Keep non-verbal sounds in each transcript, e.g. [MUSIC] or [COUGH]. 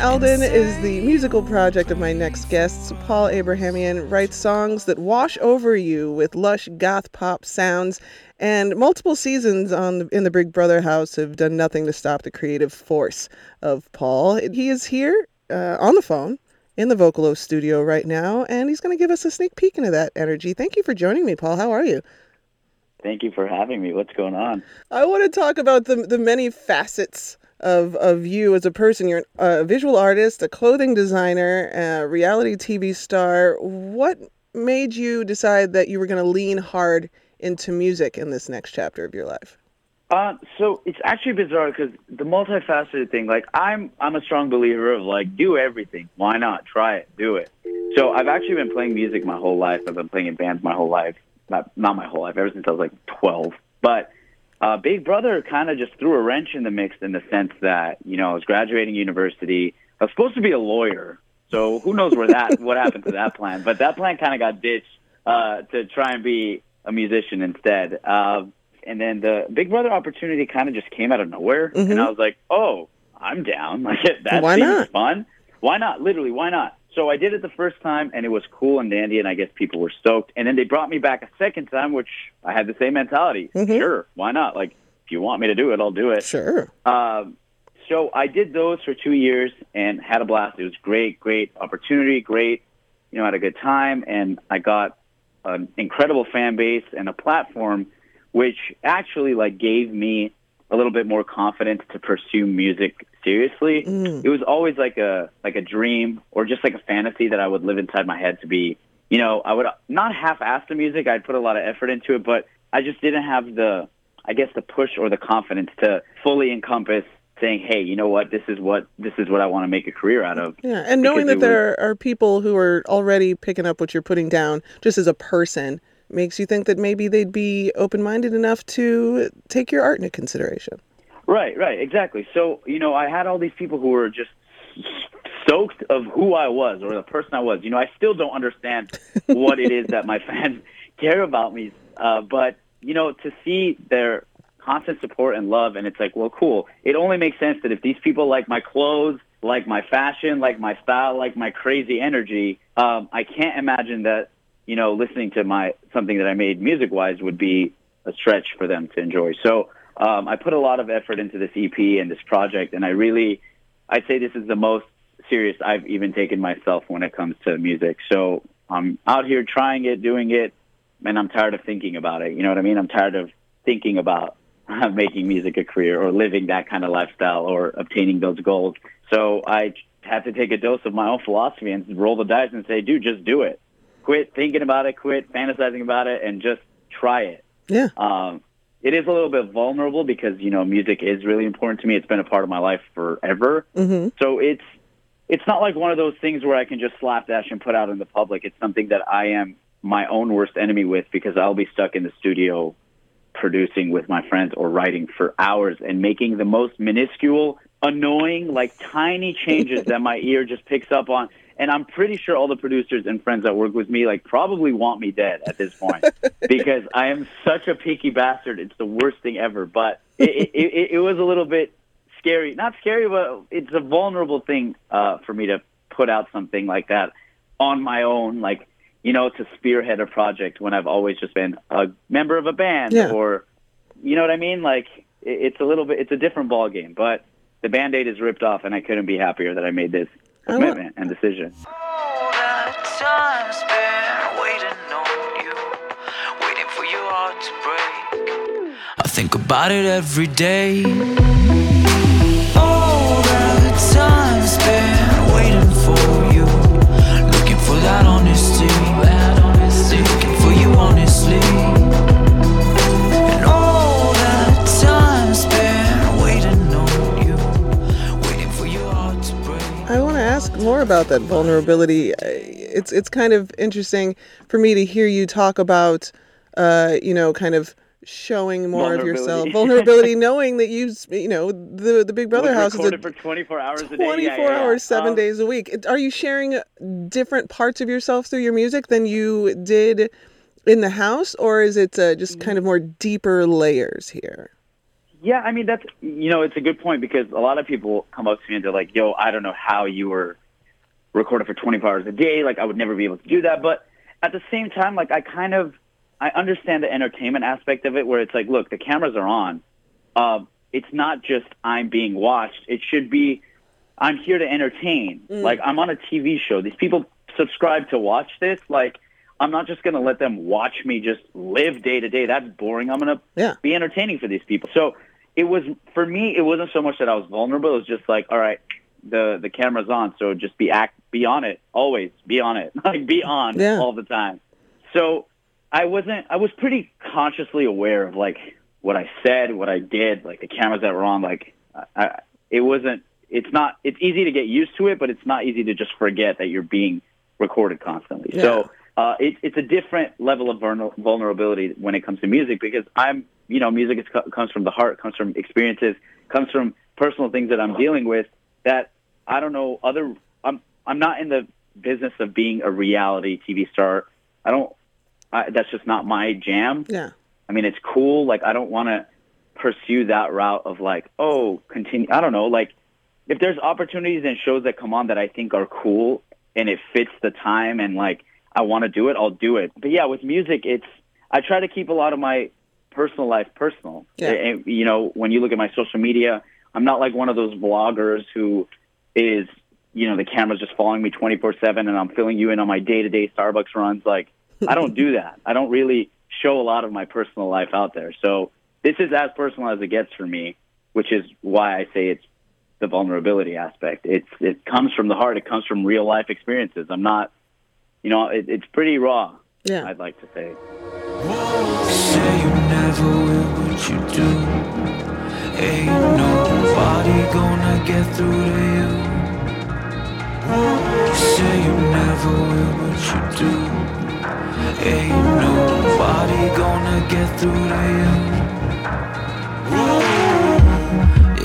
Alden is the musical project of my next guests. Paul Abrahamian writes songs that wash over you with lush goth pop sounds, and multiple seasons on in the Big Brother house have done nothing to stop the creative force of Paul. He is here uh, on the phone in the Vocalo studio right now, and he's going to give us a sneak peek into that energy. Thank you for joining me, Paul. How are you? Thank you for having me. What's going on? I want to talk about the the many facets of of you as a person. You're a visual artist, a clothing designer, a reality TV star. What made you decide that you were going to lean hard into music in this next chapter of your life? Uh, so it's actually bizarre because the multifaceted thing, like I'm, I'm a strong believer of like do everything. Why not try it, do it. So I've actually been playing music my whole life. I've been playing in bands my whole life, not not my whole life, ever since I was like 12. But uh, Big Brother kind of just threw a wrench in the mix in the sense that you know I was graduating university. I was supposed to be a lawyer, so who knows where that what happened to that plan? But that plan kind of got ditched uh, to try and be a musician instead. Uh, and then the Big Brother opportunity kind of just came out of nowhere, Mhm. and I was like, oh, I'm down. [LAUGHS] Like that Why seems not? fun. Why not? Literally, why not? So I did it the first time, and it was cool and dandy, and I guess people were stoked. And then they brought me back a second time, which I had the same mentality. Mhm. Sure, why not? Like, if you want me to do it, I'll do it. Sure. Um, so I did those for two years and had a blast. It was great, great opportunity, great. You know, had a good time, and I got an incredible fan base and a platform, which actually like gave me a little bit more confidence to pursue music seriously. Mm. It was always like a like a dream or just like a fantasy that I would live inside my head to be. You know, I would not half-ass the music. I'd put a lot of effort into it, but I just didn't have the, I guess, the push or the confidence to fully encompass saying, "Hey, you know what? This is what this is what I want to make a career out of." Yeah, and knowing that there are people who are already picking up what you're putting down just as a person makes you think that maybe they'd be open-minded enough to take your art into consideration. Right, right, exactly. So, you know, I had all these people who were just stoked of who I was or the person I was. You know, I still don't understand what it is that my [LAUGHS] fans care about me. Uh, but, you know, to see their constant support and love, and it's like, well, cool. It only makes sense that if these people like my clothes, like my fashion, like my style, like my crazy energy, um, I can't imagine that, you know, listening to my something that I made music wise would be a stretch for them to enjoy. So um, I put a lot of effort into this EP and this project, and I really, I'd say this is the most serious I've even taken myself when it comes to music. So I'm out here trying it, doing it, and I'm tired of thinking about it. You know what I mean? I'm tired of thinking about [LAUGHS] making music a career or living that kind of lifestyle or obtaining those goals. So I had to take a dose of my own philosophy and roll the dice and say, dude, just do it. Quit thinking about it, quit fantasizing about it, and just try it. Yeah. Um, it is a little bit vulnerable because you know music is really important to me. It's been a part of my life forever. hmm So it's it's not like one of those things where I can just slapdash and put out in the public. It's something that I am my own worst enemy with because I'll be stuck in the studio producing with my friends or writing for hours and making the most minuscule, annoying, like tiny changes [LAUGHS] that my ear just picks up on. And I'm pretty sure all the producers and friends that work with me like probably want me dead at this point [LAUGHS] because I am such a picky bastard. It's the worst thing ever. But it, it, it, it was a little bit scary. Not scary, but it's a vulnerable thing uh, for me to put out something like that on my own, like you know, to spearhead a project when I've always just been a member of a band Yeah. or, you know what I mean? Like it, it's a little bit, it's a different ball game. But the band-aid is ripped off, and I couldn't be happier that I made this commitment and decision. All that time spent waiting on you, waiting for your heart to break. I think about it every day. All that time spent ask more about that vulnerability. Uh, It's it's kind of interesting for me to hear you talk about, uh, you know, kind of showing more of yourself, Vulnerability. [LAUGHS] knowing that you, you know, the the Big Brother house is a for 24 hours a day. 24 Yeah, yeah, yeah. hours, seven Um, days a week. Are you sharing different parts of yourself through your music than you did in the house, or is it uh, just kind of more deeper layers here? Yeah, I mean that's you know it's a good point because a lot of people come up to me and they're like, "Yo, I don't know how you were recording for 24 hours a day. Like I would never be able to do that." But at the same time, like I kind of I understand the entertainment aspect of it, where it's like, look, the cameras are on. Uh, it's not just I'm being watched. It should be I'm here to entertain. Like I'm on a TV show. These people subscribe to watch this. Like I'm not just going to let them watch me just live day to day. That's boring. I'm going to Yeah. be entertaining for these people. So it was for me. It wasn't so much that I was vulnerable. It was just like, all right, the the camera's on, so just be act, be on it always, be on it, [LAUGHS] like be on Yeah. all the time. So I wasn't. I was pretty consciously aware of like what I said, what I did, like the cameras that were on. Like I, I, it wasn't. It's not. It's easy to get used to it, but it's not easy to just forget that you're being recorded constantly. Yeah. So uh, it, it's a different level of vulner- vulnerability when it comes to music because I'm, you know, music is, comes from the heart, comes from experiences, comes from personal things that I'm dealing with that I don't know other. I'm I'm not in the business of being a reality TV star. I don't. I, that's just not my jam. Yeah. I mean, it's cool. Like, I don't want to pursue that route of like, oh, continue. I don't know. Like, if there's opportunities and shows that come on that I think are cool and it fits the time and like I want to do it, I'll do it. But yeah, with music, it's I try to keep a lot of my personal life personal. Yeah. And, you know, when you look at my social media, I'm not like one of those bloggers who is, you know, the camera's just following me 24 seven and I'm filling you in on my day to day Starbucks runs. Like, I don't do that. I don't really show a lot of my personal life out there. So this is as personal as it gets for me, which is why I say it's the vulnerability aspect. It's it comes from the heart. It comes from real life experiences. I'm not, you know, it, it's pretty raw. Yeah. I'd like to say. Say you never will, but you do. Ain't nobody gonna get through to you. You say you never will, but you do. Ain't nobody gonna get through to you.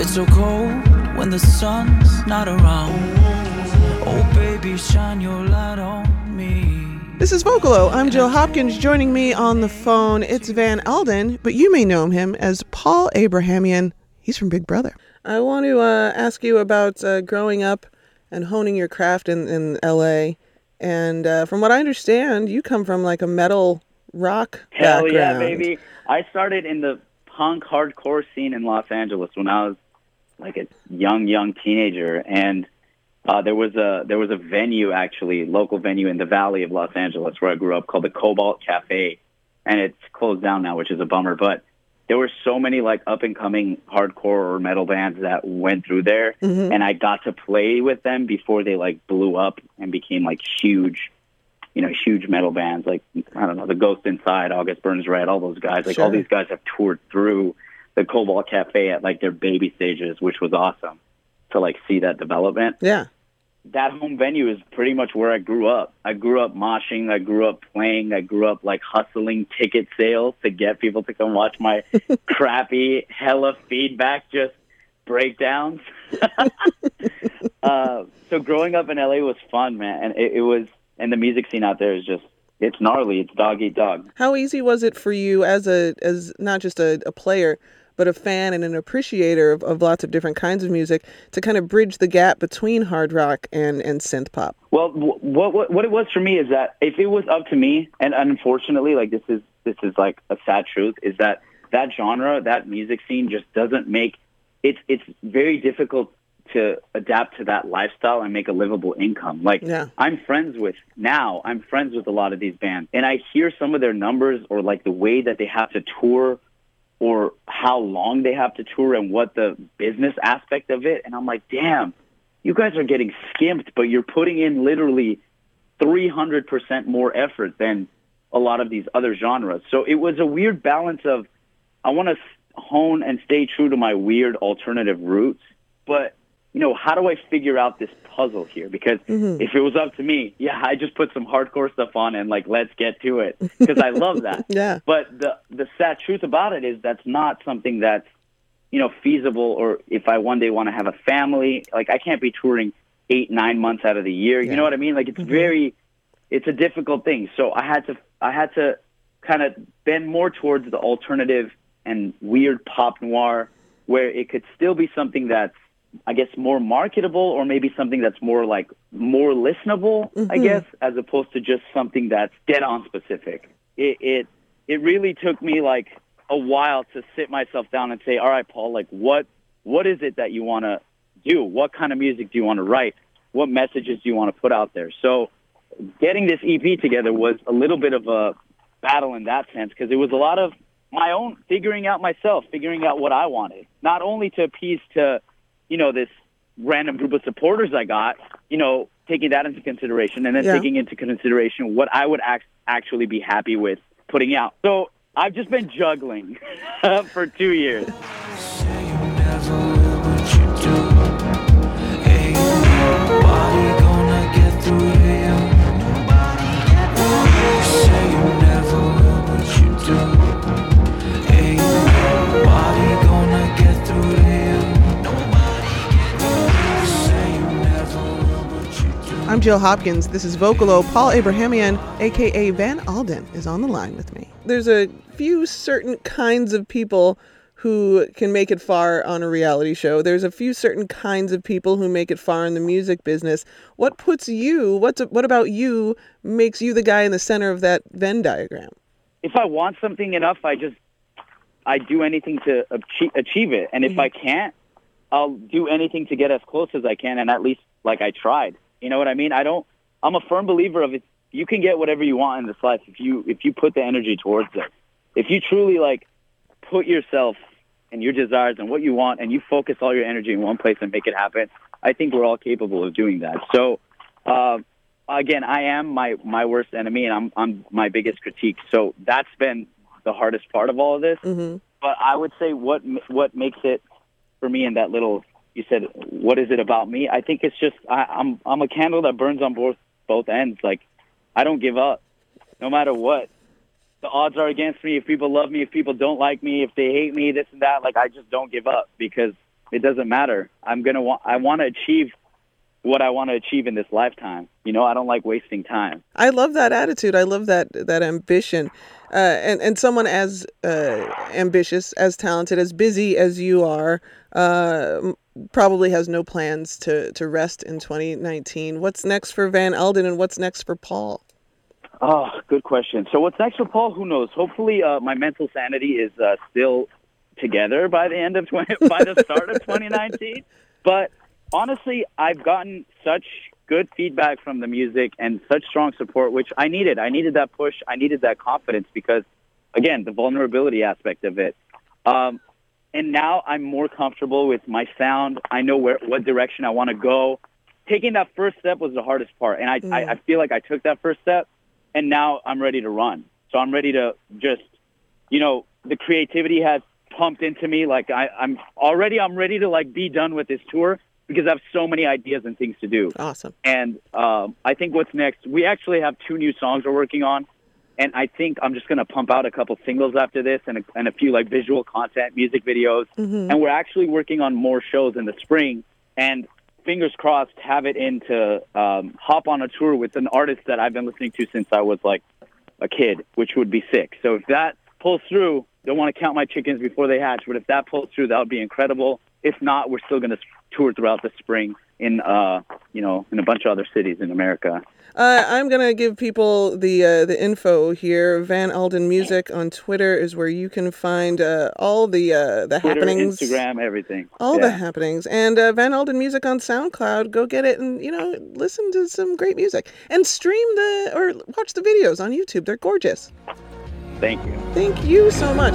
It's so cold when the sun's not around. Oh, baby, shine your light on me. This is Vocalo. I'm Jill Hopkins. Joining me on the phone, it's Van Alden, but you may know him as Paul Abrahamian. He's from Big Brother. I want to uh, ask you about uh, growing up and honing your craft in, in L.A. And uh, from what I understand, you come from like a metal rock Hell yeah, baby! I started in the punk hardcore scene in Los Angeles when I was like a young, young teenager, and uh, there was a there was a venue actually, local venue in the Valley of Los Angeles where I grew up called the Cobalt Cafe, and it's closed down now, which is a bummer. But there were so many like up and coming hardcore or metal bands that went through there, and I got to play with them before they like blew up and became like huge you know, huge metal bands like I don't know, the Ghost Inside, August Burns Red, all those guys. Like all these guys have toured through the Cobalt Cafe at like their baby stages, which was awesome to like see that development. Yeah. That home venue is pretty much where I grew up. I grew up moshing, I grew up playing, I grew up like hustling ticket sales to get people to come watch my [LAUGHS] crappy hella feedback just breakdowns. [LAUGHS] uh, so growing up in LA was fun, man, and it, it was, and the music scene out there is just, it's gnarly. It's dog eat dog. How easy was it for you as a as not just a, a player, but a fan and an appreciator of, of lots of different kinds of music to kind of bridge the gap between hard rock and, and synth pop? Well, what, what what it was for me is that if it was up to me, and unfortunately, like this is this is like a sad truth, is that that genre, that music scene, just doesn't make it's it's very difficult to adapt to that lifestyle and make a livable income. Like Yeah. I'm friends with now, I'm friends with a lot of these bands, and I hear some of their numbers or like the way that they have to tour or how long they have to tour and what the business aspect of it. And I'm like, damn, you guys are getting skimped, but you're putting in literally 300% more effort than a lot of these other genres. So it was a weird balance of I want to hone and stay true to my weird alternative roots, but you know, how do I figure out this puzzle here? Because mm-hmm. if it was up to me, yeah, I just put some hardcore stuff on and like let's get to it because I love that. [LAUGHS] Yeah. But the the sad truth about it is that's not something that's you know feasible. Or if I one day want to have a family, like I can't be touring eight nine months out of the year. You know what I mean? Like it's mm-hmm. very it's a difficult thing. So I had to I had to kind of bend more towards the alternative and weird pop noir where it could still be something that's I guess more marketable or maybe something that's more like more listenable, I mm-hmm. guess, as opposed to just something that's dead on specific. It it it really took me like a while to sit myself down and say, "All right, Paul, like what what is it that you want to do? What kind of music do you want to write? What messages do you want to put out there?" So, getting this EP together was a little bit of a battle in that sense because it was a lot of my own figuring out myself, figuring out what I wanted, not only to appease to you know, this random group of supporters I got, you know, taking that into consideration and then Yeah. taking into consideration what I would act- actually be happy with putting out. So I've just been juggling [LAUGHS] for two years. Jill Hopkins. This is Vocalo. Paul Abrahamian, aka Van Alden, is on the line with me. There's a few certain kinds of people who can make it far on a reality show. There's a few certain kinds of people who make it far in the music business. What puts you, what's what about you makes you the guy in the center of that Venn diagram? If I want something enough, I just I do anything to achieve, achieve it, and if mm-hmm. I can't, I'll do anything to get as close as I can, and at least like I tried. You know what I mean? I don't. I'm a firm believer of it. You can get whatever you want in this life if you if you put the energy towards it. If you truly like put yourself and your desires and what you want, and you focus all your energy in one place and make it happen. I think we're all capable of doing that. So, uh, again, I am my my worst enemy, and I'm I'm my biggest critique. So that's been the hardest part of all of this. Mm-hmm. But I would say what what makes it for me in that little you said what is it about me? I think it's just I, I'm I'm a candle that burns on both both ends. Like I don't give up, no matter what. The odds are against me. If people love me, if people don't like me, if they hate me, this and that. Like I just don't give up because it doesn't matter. I'm gonna want. I want to achieve what I want to achieve in this lifetime. You know, I don't like wasting time. I love that attitude. I love that that ambition, uh, and and someone as uh, ambitious, as talented, as busy as you are, uh, probably has no plans to to rest in 2019. What's next for Van Alden, and what's next for Paul? Oh, good question. So what's next for Paul? Who knows? Hopefully, uh, my mental sanity is uh, still together by the end of 20, [LAUGHS] by the start of 2019. But honestly, I've gotten such good feedback from the music and such strong support, which I needed. I needed that push. I needed that confidence because, again, the vulnerability aspect of it. Um, and now I'm more comfortable with my sound. I know where what direction I want to go. Taking that first step was the hardest part, and I, I, I feel like I took that first step, and now I'm ready to run. So I'm ready to just, you know, the creativity has pumped into me. Like I, I'm already, I'm ready to like be done with this tour because I have so many ideas and things to do. Awesome. And um, I think what's next, we actually have two new songs we're working on. And I think I'm just going to pump out a couple singles after this and a, and a few like visual content, music videos. And we're actually working on more shows in the spring. And fingers crossed, have it in to um, hop on a tour with an artist that I've been listening to since I was like a kid, which would be sick. So if that pulls through, don't want to count my chickens before they hatch, but if that pulls through, that would be incredible. If not, we're still going to tour throughout the spring in, uh, you know, in a bunch of other cities in America. Uh, I'm gonna give people the uh, the info here. Van Alden Music on Twitter is where you can find uh, all the uh, the Twitter, happenings. Instagram, everything. all the happenings and uh, van alden music on soundcloud go get it and you know listen to some great music and stream the or watch the videos on youtube they're gorgeous Thank you. thank you so much